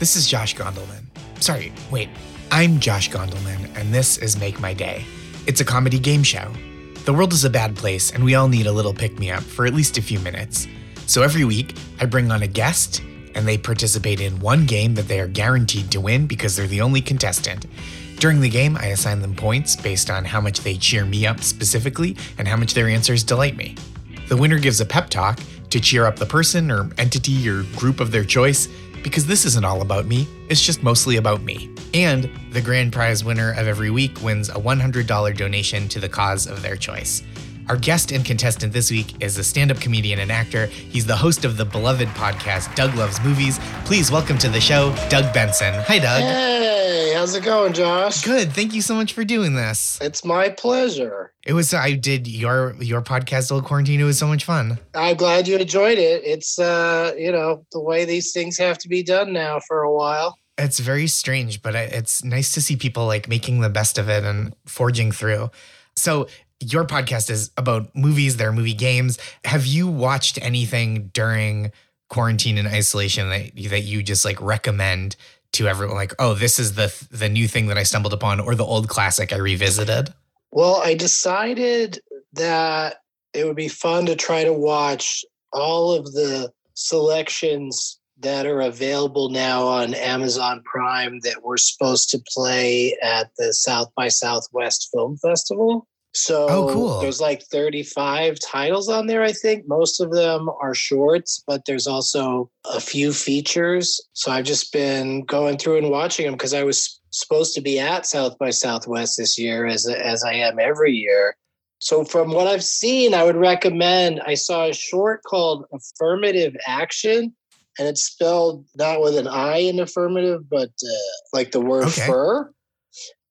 This is Josh Gondelman. Sorry, wait. I'm Josh Gondelman, and this is Make My Day. It's a comedy game show. The world is a bad place, and we all need a little pick me up for at least a few minutes. So every week, I bring on a guest, and they participate in one game that they are guaranteed to win because they're the only contestant. During the game, I assign them points based on how much they cheer me up specifically and how much their answers delight me. The winner gives a pep talk to cheer up the person or entity or group of their choice because this isn't all about me, it's just mostly about me. And the grand prize winner of every week wins a $100 donation to the cause of their choice. Our guest and contestant this week is a stand up comedian and actor. He's the host of the beloved podcast, Doug Loves Movies. Please welcome to the show, Doug Benson. Hi, Doug. Hey, how's it going, Josh? Good. Thank you so much for doing this. It's my pleasure. It was I did your your podcast old quarantine. It was so much fun. I'm glad you enjoyed it. It's uh, you know, the way these things have to be done now for a while. It's very strange, but it's nice to see people like making the best of it and forging through. So your podcast is about movies, their movie games. Have you watched anything during quarantine and isolation that that you just like recommend to everyone? Like, oh, this is the the new thing that I stumbled upon, or the old classic I revisited. Well, I decided that it would be fun to try to watch all of the selections that are available now on Amazon Prime that were supposed to play at the South by Southwest Film Festival. So oh, cool. there's like 35 titles on there, I think. Most of them are shorts, but there's also a few features. So I've just been going through and watching them because I was supposed to be at South by Southwest this year as as I am every year. So from what I've seen, I would recommend I saw a short called Affurmative Action and it's spelled not with an I in affirmative, but uh, like the word okay. fur.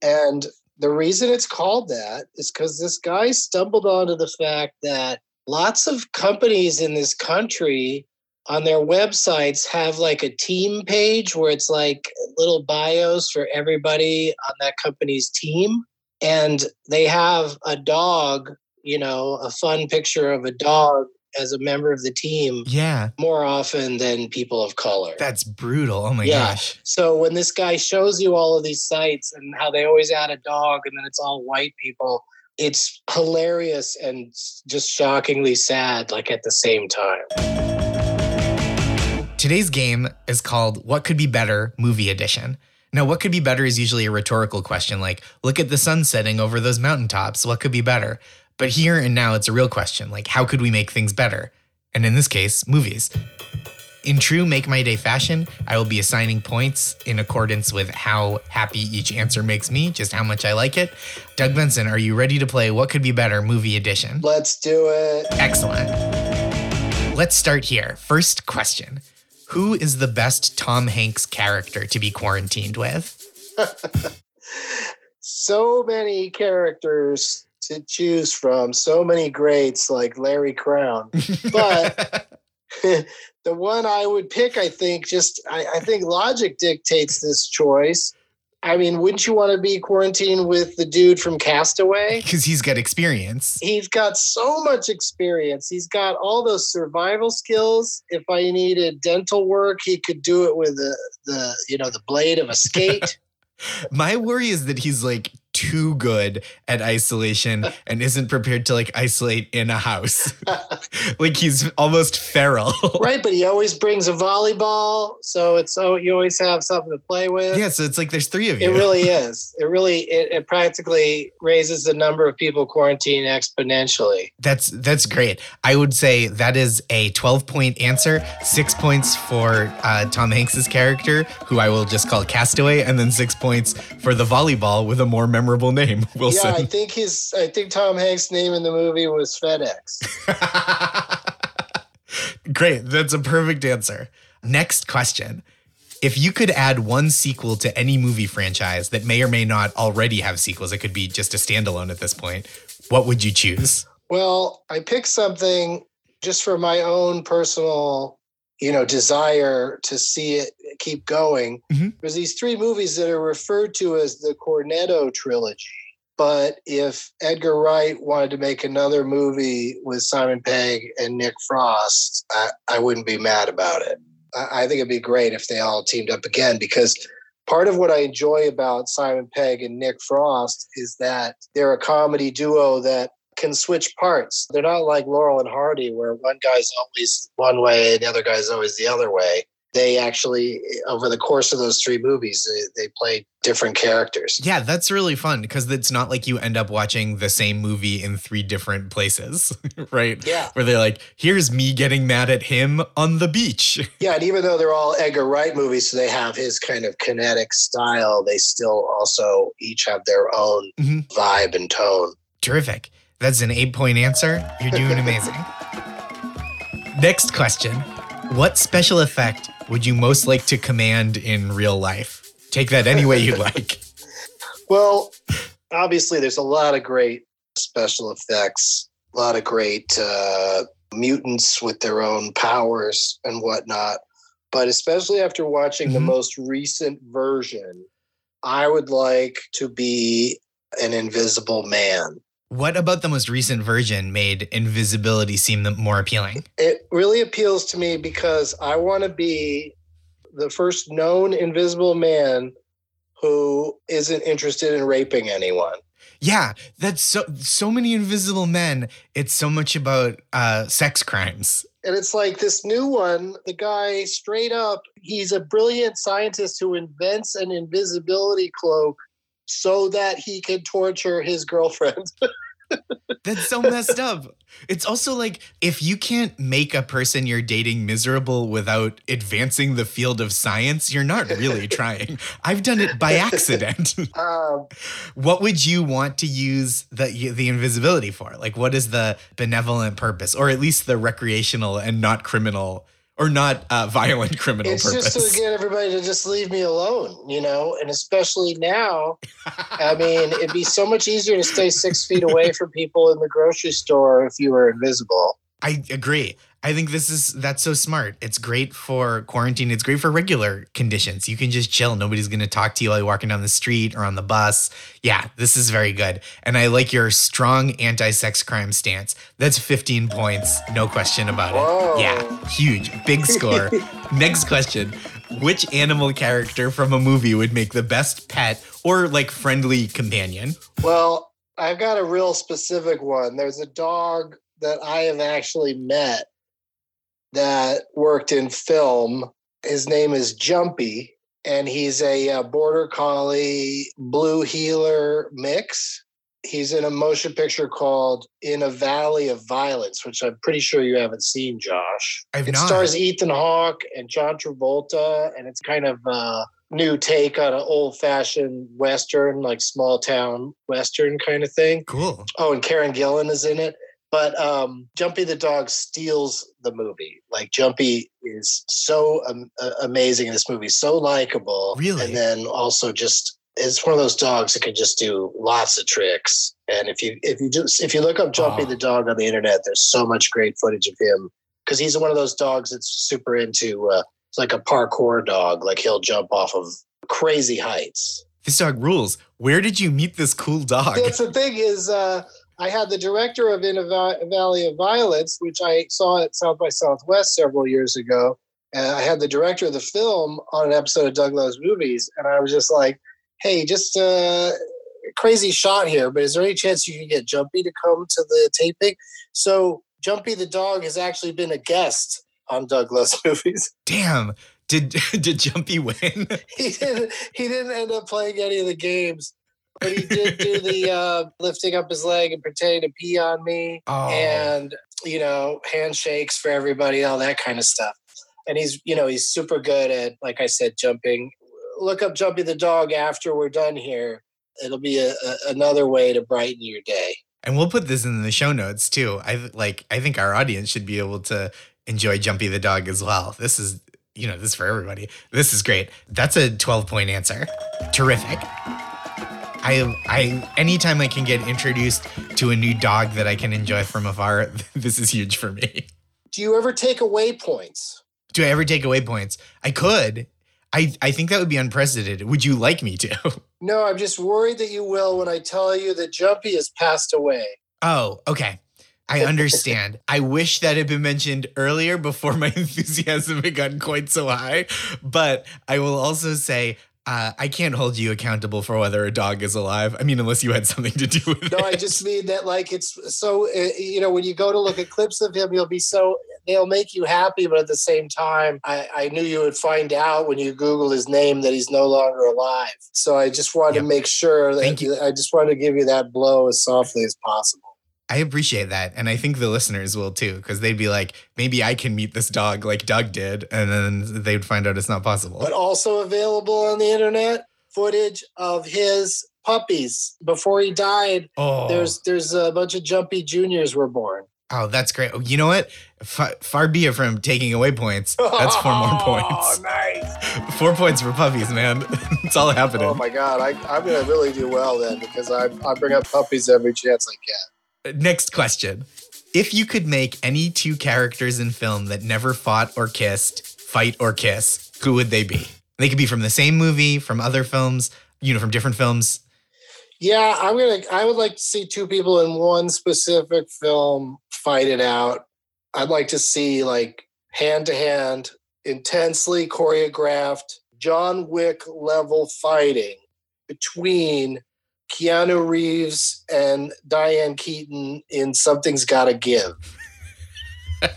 And the reason it's called that is because this guy stumbled onto the fact that lots of companies in this country on their websites have like a team page where it's like little bios for everybody on that company's team. And they have a dog, you know, a fun picture of a dog as a member of the team yeah more often than people of color that's brutal oh my yeah. gosh so when this guy shows you all of these sites and how they always add a dog and then it's all white people it's hilarious and just shockingly sad like at the same time today's game is called what could be better movie edition now, what could be better is usually a rhetorical question like, look at the sun setting over those mountaintops. What could be better? But here and now, it's a real question like, how could we make things better? And in this case, movies. In true Make My Day fashion, I will be assigning points in accordance with how happy each answer makes me, just how much I like it. Doug Benson, are you ready to play What Could Be Better Movie Edition? Let's do it. Excellent. Let's start here. First question Who is the best Tom Hanks character to be quarantined with? so many characters to choose from. So many greats like Larry Crowne. But the one I would pick, I think, just I, I, think logic dictates this choice. I mean, wouldn't you want to be quarantined with the dude from Castaway? Because he's got experience. He's got so much experience. He's got all those survival skills. If I needed dental work, he could do it with the the you know the blade of a skate. My worry is that he's like too good at isolation and isn't prepared to like isolate in a house. like he's almost feral. right, but he always brings a volleyball, so it's so you always have something to play with. Yeah, so it's like there's three of you. It really is. It really it, it practically raises the number of people quarantined exponentially. That's that's great. I would say that is a 12 point answer. Six points for uh, Tom Hanks's character, who I will just call Castaway, and then six points for the volleyball with a more memorable memorable name, Wilson. Yeah, I think his I think Tom Hanks' name in the movie was FedEx. Great. That's a perfect answer. Next question. If you could add one sequel to any movie franchise that may or may not already have sequels, it could be just a standalone at this point, what would you choose? Well, I picked something just for my own personal you know desire to see it keep going. Mm-hmm. there's these three movies that are referred to as the cornetto trilogy. But if edgar wright wanted to make another movie with simon pegg and nick frost i, I wouldn't be mad about it. I, I think it'd be great if they all teamed up again because part of what I enjoy about Simon Pegg and Nick Frost is that they're a comedy duo that can switch parts. They're not like Laurel and Hardy, where one guy's always one way and the other guy's always the other way. They actually over the course of those three movies they, they play different characters. Yeah that's really fun because it's not like you end up watching the same movie in three different places right? Yeah. Where they're like here's me getting mad at him on the beach. Yeah and even though they're all edgar wright movies so they have his kind of kinetic style they still also each have their own mm-hmm. vibe and tone. Terrific that's an eight point answer you're doing amazing next question what special effect would you most like to command in real life? Take that any way you like. well, obviously, there's a lot of great special effects, a lot of great uh, mutants with their own powers and whatnot. But especially after watching mm-hmm. the most recent version, I would like to be an invisible man. What about the most recent version made invisibility seem more appealing? It really appeals to me because I want to be the first known invisible man who isn't interested in raping anyone. Yeah, that's so so many invisible men. It's so much about uh, sex crimes. And it's like this new one, the guy straight up, he's a brilliant scientist who invents an invisibility cloak so that he can torture his girlfriend. That's so messed up. It's also like if you can't make a person you're dating miserable without advancing the field of science, you're not really trying. I've done it by accident. Um, what would you want to use the the invisibility for? Like what is the benevolent purpose or at least the recreational and not criminal or not uh, violent criminal it's purpose. just to get everybody to just leave me alone, you know, and especially now. I mean, it'd be so much easier to stay six feet away from people in the grocery store if you were invisible. I agree. I think this is that's so smart. It's great for quarantine. It's great for regular conditions. You can just chill. Nobody's going to talk to you while you're walking down the street or on the bus. Yeah, this is very good. And I like your strong anti-sex crime stance. That's 15 points, no question about it. Whoa. Yeah, huge, big score. Next question. Which animal character from a movie would make the best pet or like friendly companion? Well, I've got a real specific one. There's a dog that I have actually met that worked in film. His name is Jumpy, and he's a, a uh, border collie blue heeler mix. He's in a motion picture called In a Valley of Violence, which I'm pretty sure you haven't seen, Josh. I've it not. stars Ethan Hawke and John Travolta, and it's kind of a new take on an old fashioned Western, like small town Western kind of thing. Cool. Oh, and Karen Gillan is in it. But um, Jumpy the dog steals the movie. Like Jumpy is so um, amazing in this movie, so likable. Really, and then also just it's one of those dogs that can just do lots of tricks. And if you if you just if you look up Jumpy oh. the dog on the internet, there's so much great footage of him because he's one of those dogs that's super into. Uh, it's like a parkour dog. Like he'll jump off of crazy heights. This dog rules. Where did you meet this cool dog? That's the thing is, uh, I had the director of In a Valley of Violence, which I saw at South by Southwest several years ago. And I had the director of the film on an episode of Doug Loves Movies. And I was just like, hey, just a crazy shot here, but is there any chance you can get Jumpy to come to the taping? So Jumpy the dog has actually been a guest on Doug Loves Movies. Damn. Did did Jumpy win? he didn't he didn't end up playing any of the games but he did do the uh, lifting up his leg and pretending to pee on me, oh. and you know, handshakes for everybody, all that kind of stuff. And he's, you know, he's super good at, like I said, jumping. Look up Jumpy the dog after we're done here. It'll be a, a, another way to brighten your day. And we'll put this in the show notes too. I like. I think our audience should be able to enjoy Jumpy the dog as well. This is, you know, this is for everybody. This is great. That's a 12 point answer. Terrific. I I anytime I can get introduced to a new dog that I can enjoy from afar, this is huge for me. Do you ever take away points? Do I ever take away points? I could. I I think that would be unprecedented. Would you like me to? No, I'm just worried that you will when I tell you that Jumpy has passed away. Oh, okay. I understand. I wish that had been mentioned earlier before my enthusiasm had gotten quite so high. But I will also say uh, I can't hold you accountable for whether a dog is alive. I mean, unless you had something to do with no, it. No, I just mean that like it's so uh, you know when you go to look at clips of him, you'll be so they'll make you happy, but at the same time, I, I knew you would find out when you Google his name that he's no longer alive. So I just wanted Yep. to make sure that Thank you. I just wanted to give you that blow as softly as possible. I appreciate that. And I think the listeners will too, because they'd be like, maybe I can meet this dog like Doug did. And then they'd find out it's not possible. But also available on the internet footage of his puppies before he died. oh, There's there's a bunch of jumpy juniors were born. oh, that's great. Oh, you know what? Fa- far be it from taking away points. That's four more oh, points. Oh, nice. Four points for puppies, man. it's all happening. Oh my god, I, I'm gonna really do well then because I, I bring up puppies every chance I get. Next question. If you could make any two characters in film that never fought or kissed, fight or kiss, who would they be? They could be from the same movie, from other films, you know, from different films. Yeah, I'm gonna. I would like to see two people in one specific film fight it out. I'd like to see like hand to hand, intensely choreographed John Wick level fighting between Keanu Reeves and Diane Keaton in Something's Gotta Give.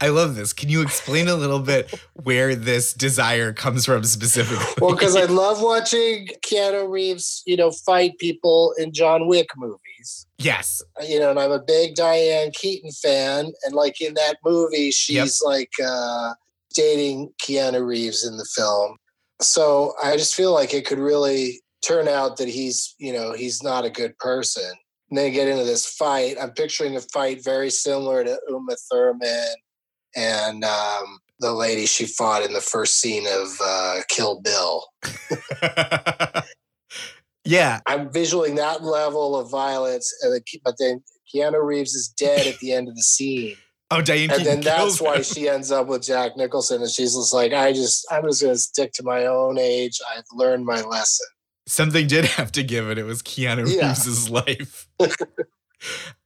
I love this. Can you explain a little bit where this desire comes from specifically? Well, because I love watching Keanu Reeves, you know, fight people in John Wick movies. yes. you know, and I'm a big Diane Keaton fan. And like in that movie, she's like uh, dating Keanu Reeves in the film. So I just feel like it could really turn out that he's, you know, he's not a good person. And then get into this fight. I'm picturing a fight very similar to Uma Thurman and um, the lady she fought in the first scene of uh, Kill Bill. yeah. I'm visualing that level of violence, and then, but then Keanu Reeves is dead at the end of the scene, Oh, Diane and then that's kills why she ends up with Jack Nicholson, and she's just like, I just, I'm just gonna stick to my own age. I've learned my lesson. Something did have to give, and it was Keanu Yeah. Reeves's life.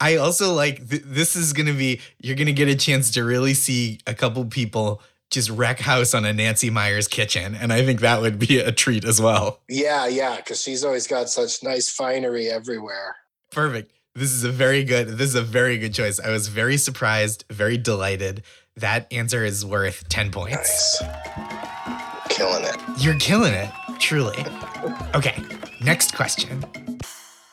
I also like th- this is gonna be you're gonna get a chance to really see a couple people just wreck house on a Nancy Meyers kitchen, and I think that would be a treat as well. Yeah, yeah, because she's always got such nice finery everywhere. Perfect. This is a very good. This is a very good choice. I was very surprised, very delighted. That answer is worth ten points. Nice, killing it. You're killing it, truly. Okay, next question.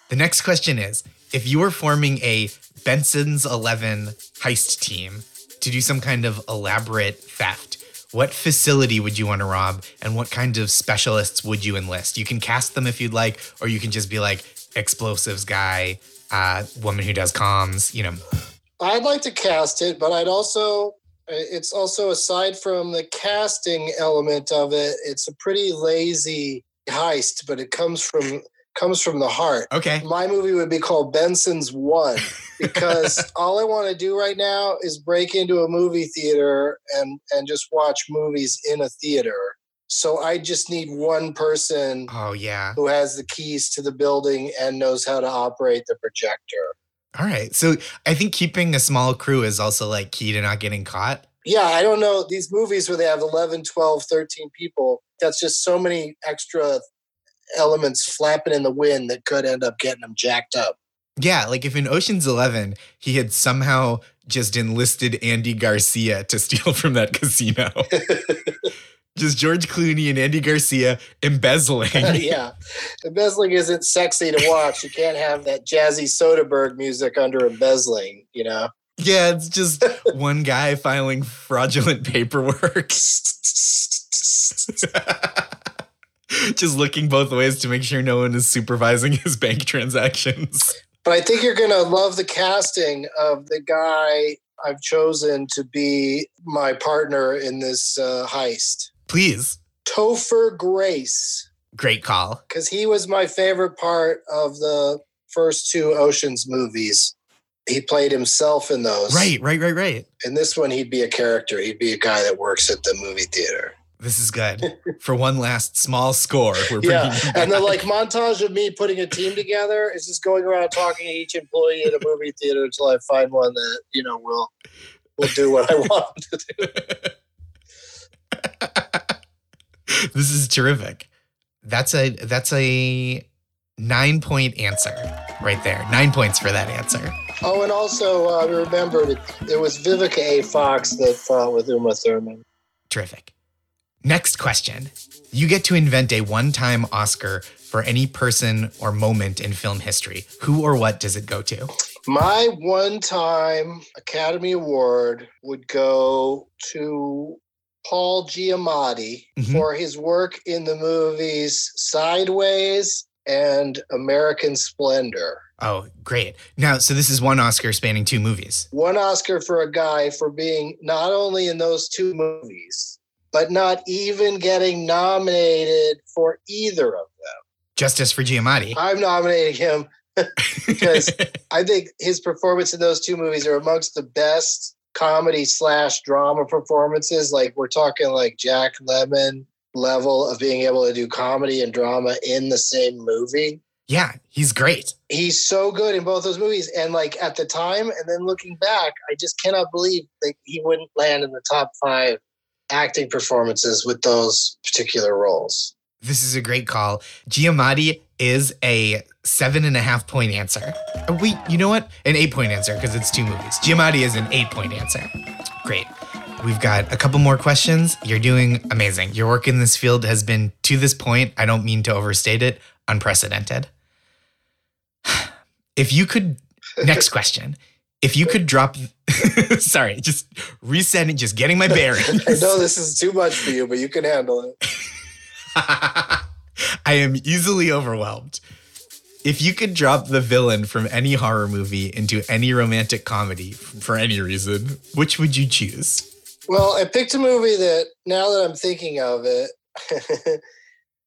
The next question is if you were forming a Benson's 11 heist team to do some kind of elaborate theft, what facility would you want to rob and what kind of specialists would you enlist? You can cast them if you'd like, or you can just be like explosives guy, uh, woman who does comms, you know. I'd like to cast it, but I'd also it's also aside from the casting element of it, it's a pretty lazy heist, but it comes from comes from the heart. Okay. My movie would be called Benson's One because all I want to do right now is break into a movie theater and and just watch movies in a theater. So I just need one person Oh, yeah. who has the keys to the building and knows how to operate the projector. All right. So I think keeping a small crew is also like key to not getting caught. Yeah, I don't know. These movies where they have 11, 12, 13 people, that's just so many extra elements flapping in the wind that could end up getting them jacked up. Yeah, like if in Ocean's 11 he had somehow just enlisted Andy Garcia to steal from that casino. just George Clooney and Andy Garcia embezzling. yeah. Embezzling isn't sexy to watch. You can't have that jazzy Soderbergh music under embezzling, you know? Yeah, it's just one guy filing fraudulent paperwork. just looking both ways to make sure no one is supervising his bank transactions. But I think you're going to love the casting of the guy I've chosen to be my partner in this uh, heist. Please. Topher Grace. Great call. because he was my favorite part of the first two Oceans movies. He played himself in those. Right, right, right, right. In this one, he'd be a character. He'd be a guy that works at the movie theater. This is good. For one last small score, we're Yeah, and the like montage of me putting a team together is just going around talking to each employee at a movie theater until I find one that you know will will do what I want to do. this is terrific. That's a that's a nine point answer right there. Nine points for that answer. Oh, and also uh, remembered it, it was Vivica A. Fox that fought with Uma Thurman. Terrific. Next question. You get to invent a one time Oscar for any person or moment in film history. Who or what does it go to? My one-time Academy Award would go to Paul Giamatti Mhm. for his work in the movies Sideways and American Splendor. Oh, great. Now, so this is one Oscar spanning two movies. One Oscar for a guy for being not only in those two movies, but not even getting nominated for either of them. Justice for Giamatti. I'm nominating him because I think his performance in those two movies are amongst the best comedy slash drama performances. Like we're talking like Jack Lemmon level of being able to do comedy and drama in the same movie. yeah, he's great. He's so good in both those movies. And like at the time, and then looking back, I just cannot believe that he wouldn't land in the top five acting performances with those particular roles. This is a great call. Giamatti is a seven and a half point answer. Uh, Wait, you know what? An eight point answer because it's two movies. Giamatti is an eight point answer. Great. We've got a couple more questions. You're doing amazing. Your work in this field has been, to this point, I don't mean to overstate it, unprecedented. If you could, next question. If you could drop, sorry, just resetting, just getting my bearings. I know this is too much for you, but you can handle it. I am easily overwhelmed. If you could drop the villain from any horror movie into any romantic comedy for any reason, which would you choose? Well, I picked a movie that now that I'm thinking of it,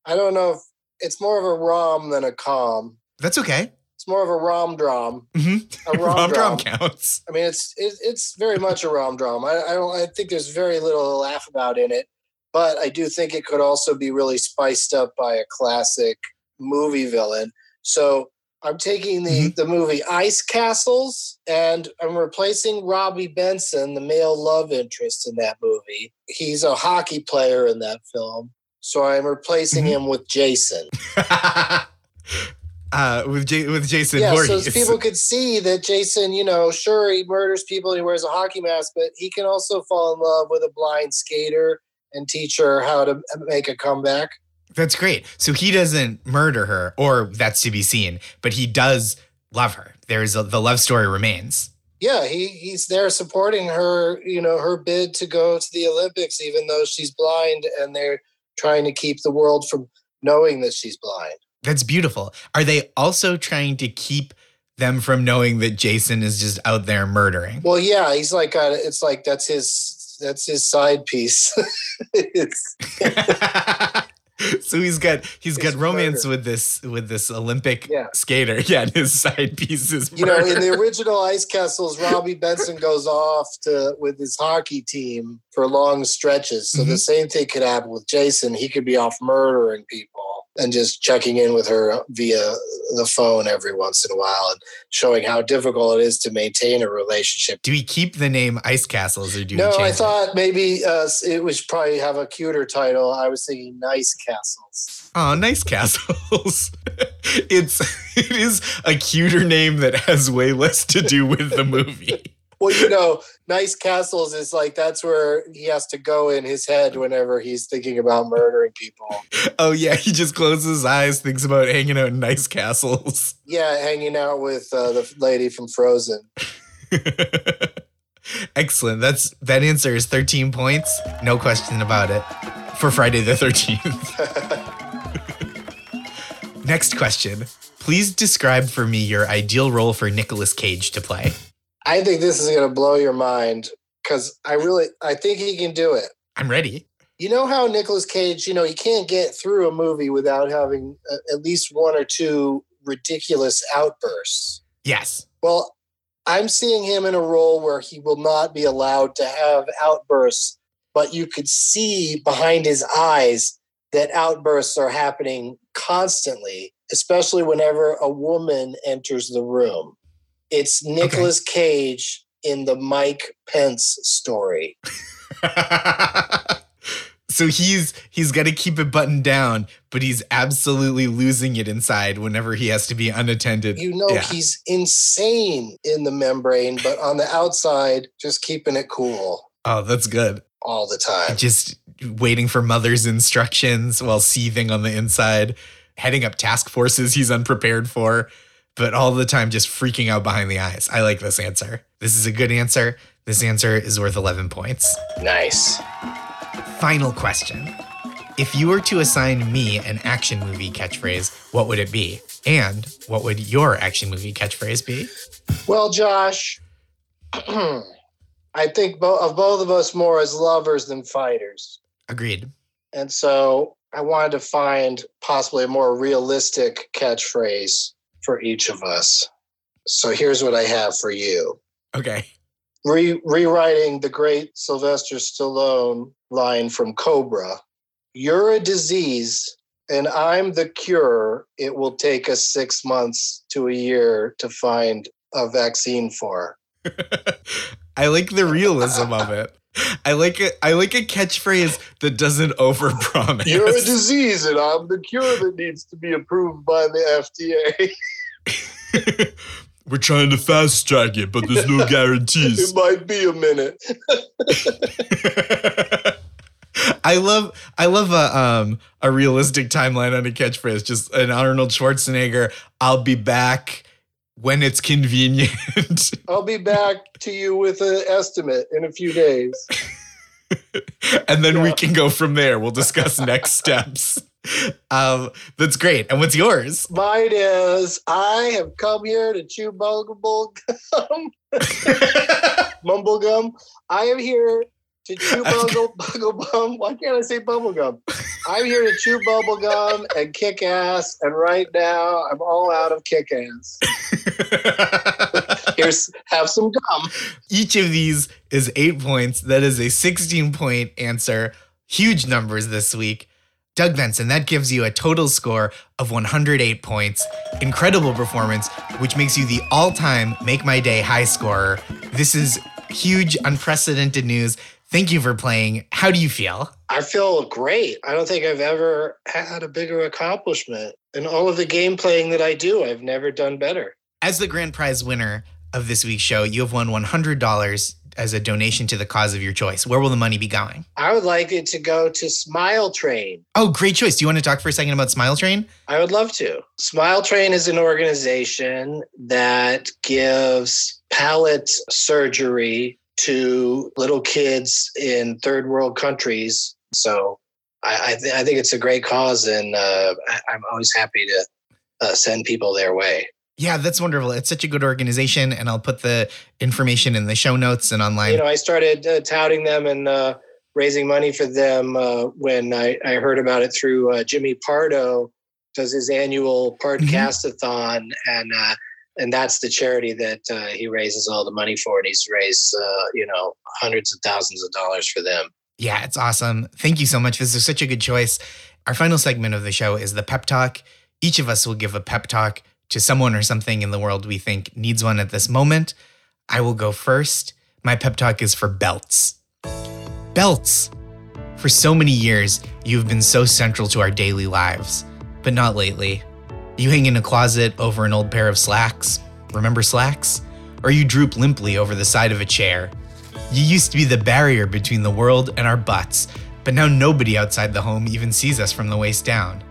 I don't know if it's more of a rom than a com. That's okay. It's more of a rom drom. hmm A rom drom. counts. I mean, it's it, it's very much a rom drom. I, I don't. I think there's very little to laugh about in it, but I do think it could also be really spiced up by a classic movie villain. So I'm taking the the movie Ice Castles, and I'm replacing Robby Benson, the male love interest in that movie. He's a hockey player in that film, so I'm replacing Mhm. him with Jason. uh, with J- with Jason yeah, Voorhees. so people could see that Jason, you know, sure he murders people and he wears a hockey mask, but he can also fall in love with a blind skater and teach her how to make a comeback. That's great. So he doesn't murder her, or that's to be seen, but he does love her. There's a, the love story remains. Yeah, he he's there supporting her, you know, her bid to go to the Olympics, even though she's blind, and they're trying to keep the world from knowing that she's blind. That's beautiful. Are they also trying to keep them from knowing that Jason is just out there murdering? Well, yeah, he's like, uh, it's like that's his that's his side piece. so he's got he's got romance murder. with this with this Olympic Yeah. skater. Yeah, and his side piece is you know, in the original Ice Castles, Robby Benson goes off to with his hockey team for long stretches. So the mm-hmm. same thing could happen with Jason. He could be off murdering people and just checking in with her via the phone every once in a while and showing how difficult it is to maintain a relationship. do we keep the name Ice Castles or do No, we change I it? thought maybe uh, it would probably have a cuter title. I was thinking Nice Castles. Oh, nice castles. it's it is a cuter name that has way less to do with the movie. Well, you know, Nice Castles is like that's where he has to go in his head whenever he's thinking about murdering people. Oh yeah, he just closes his eyes, thinks about hanging out in nice castles. Yeah, hanging out with uh, the lady from Frozen. Excellent. That's that answer is 13 points. No question about it. For Friday the 13th. Next question. Please describe for me your ideal role for Nicolas Cage to play. I think this is going to blow your mind because I really, I think he can do it. I'm ready. You know how Nicolas Cage, you know, he can't get through a movie without having uh, at least one or two ridiculous outbursts. Yes. Well, I'm seeing him in a role where he will not be allowed to have outbursts but you could see behind his eyes that outbursts are happening constantly, especially whenever a woman enters the room. It's Nicolas okay. Cage in the Mike Pence story. so he's he's got to keep it buttoned down, but he's absolutely losing it inside whenever he has to be unattended. You know, yeah. he's insane in the membrane, but on the outside, just keeping it cool. Oh, that's good. All the time. Just waiting for mother's instructions while seething on the inside, heading up task forces he's unprepared for, but all the time just freaking out behind the eyes. I like this answer. This is a good answer. This answer is worth 11 points. Nice. Final question. If you were to assign me an action movie catchphrase, what would it be? And what would your action movie catchphrase be? Well, Josh, I think bo- of both of us more as lovers than fighters. Agreed. And so I wanted to find possibly a more realistic catchphrase for each of us. So here's what I have for you. Okay. Re- rewriting the great Sylvester Stallone line from Cobra You're a disease, and I'm the cure. It will take us six months to a year to find a vaccine for. I like the realism of it. I like it. I like a catchphrase that doesn't overpromise. You're a disease, and I'm the cure that needs to be approved by the FDA. We're trying to fast track it, but there's no guarantees. it might be a minute. I love I love a um a realistic timeline on a catchphrase. Just an Arnold Schwarzenegger. I'll be back when it's convenient. I'll be back to you with an estimate in a few days. and then yeah. we can go from there. We'll discuss next steps. Um, that's great. And what's yours? Mine is I have come here to chew bubble gum. Mumble gum. I am here to chew bubble, bubble gum. Why can't I say bubble gum? I'm here to chew bubble gum and kick ass, and right now I'm all out of kick ass. Here's have some gum. Each of these is eight points. That is a 16 point answer. Huge numbers this week. Doug Benson, that gives you a total score of 108 points. Incredible performance, which makes you the all time Make My Day high scorer. This is huge, unprecedented news. Thank you for playing. How do you feel? I feel great. I don't think I've ever had a bigger accomplishment. In all of the game playing that I do, I've never done better. As the grand prize winner of this week's show, you have won $100 as a donation to the cause of your choice. Where will the money be going? I would like it to go to Smile Train. Oh, great choice. Do you want to talk for a second about Smile Train? I would love to. Smile Train is an organization that gives palate surgery to little kids in third world countries. So I, I, th- I think it's a great cause, and uh, I, am always happy to uh, send people their way. Yeah, that's wonderful. It's such a good organization, and I'll put the information in the show notes and online. You know, I started uh, touting them and uh, raising money for them uh, when I, I, heard about it through uh, Jimmy Pardo does his annual Podcastathon, mm-hmm. and and that's the charity that uh, he raises all the money for and he's raised uh, you know hundreds of thousands of dollars for them. Yeah it's awesome. Thank you so much. This is such a good choice. Our final segment of the show is the pep talk. Each of us will give a pep talk to someone or something in the world we think needs one at this moment. I will go first. My pep talk is for belts. Belts. For so many years you've been so central to our daily lives but not lately you hang in a closet over an old pair of slacks? Remember slacks? Or you droop limply over the side of a chair? You used to be the barrier between the world and our butts, but now nobody outside the home even sees us from the waist down.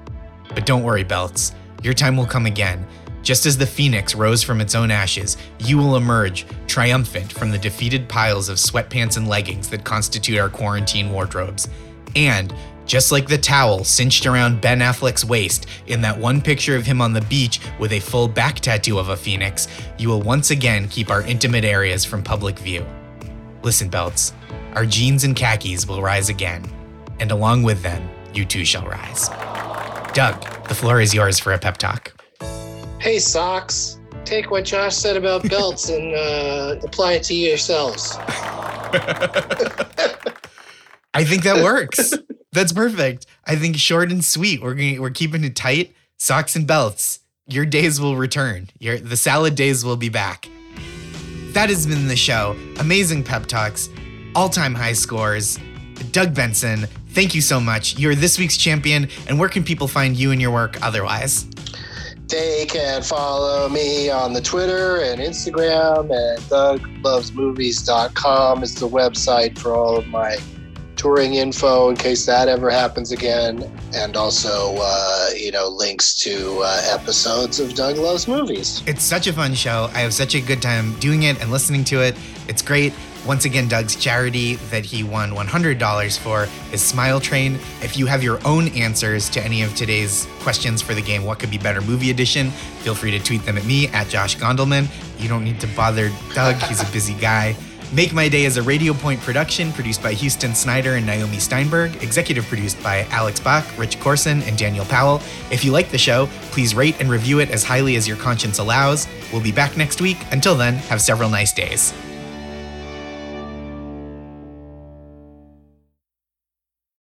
But don't worry, Belts. Your time will come again. Just as the phoenix rose from its own ashes, you will emerge, triumphant from the defeated piles of sweatpants and leggings that constitute our quarantine wardrobes. And just like the towel cinched around Ben Affleck's waist in that one picture of him on the beach with a full back tattoo of a phoenix, you will once again keep our intimate areas from public view. Listen, Belts, our jeans and khakis will rise again, and along with them, you too shall rise. Doug, the floor is yours for a pep talk. Hey, Socks, take what Josh said about belts and uh, apply it to yourselves. I think that works. That's perfect. I think short and sweet. We're gonna, we're keeping it tight. Socks and belts. Your days will return. Your the salad days will be back. That has been the show. Amazing pep talks, all-time high scores. Doug Benson, thank you so much. You're this week's champion. And where can people find you and your work otherwise? They can follow me on the Twitter and Instagram, and DougLovesMovies.com is the website for all of my touring info in case that ever happens again, and also uh, you know links to uh, episodes of Doug Loves Movies. It's such a fun show. I have such a good time doing it and listening to it. It's great. Once again, Doug's charity that he won $100 for is Smile Train. If you have your own answers to any of today's questions for the game, What Could Be Better Movie Edition, feel free to tweet them at me at Josh Gondelman. You don't need to bother Doug, he's a busy guy. Make My Day is a Radio Point production produced by Houston Snyder and Naomi Steinberg, executive produced by Alex Bach, Rich Corson, and Daniel Powell. If you like the show, please rate and review it as highly as your conscience allows. We'll be back next week. Until then, have several nice days.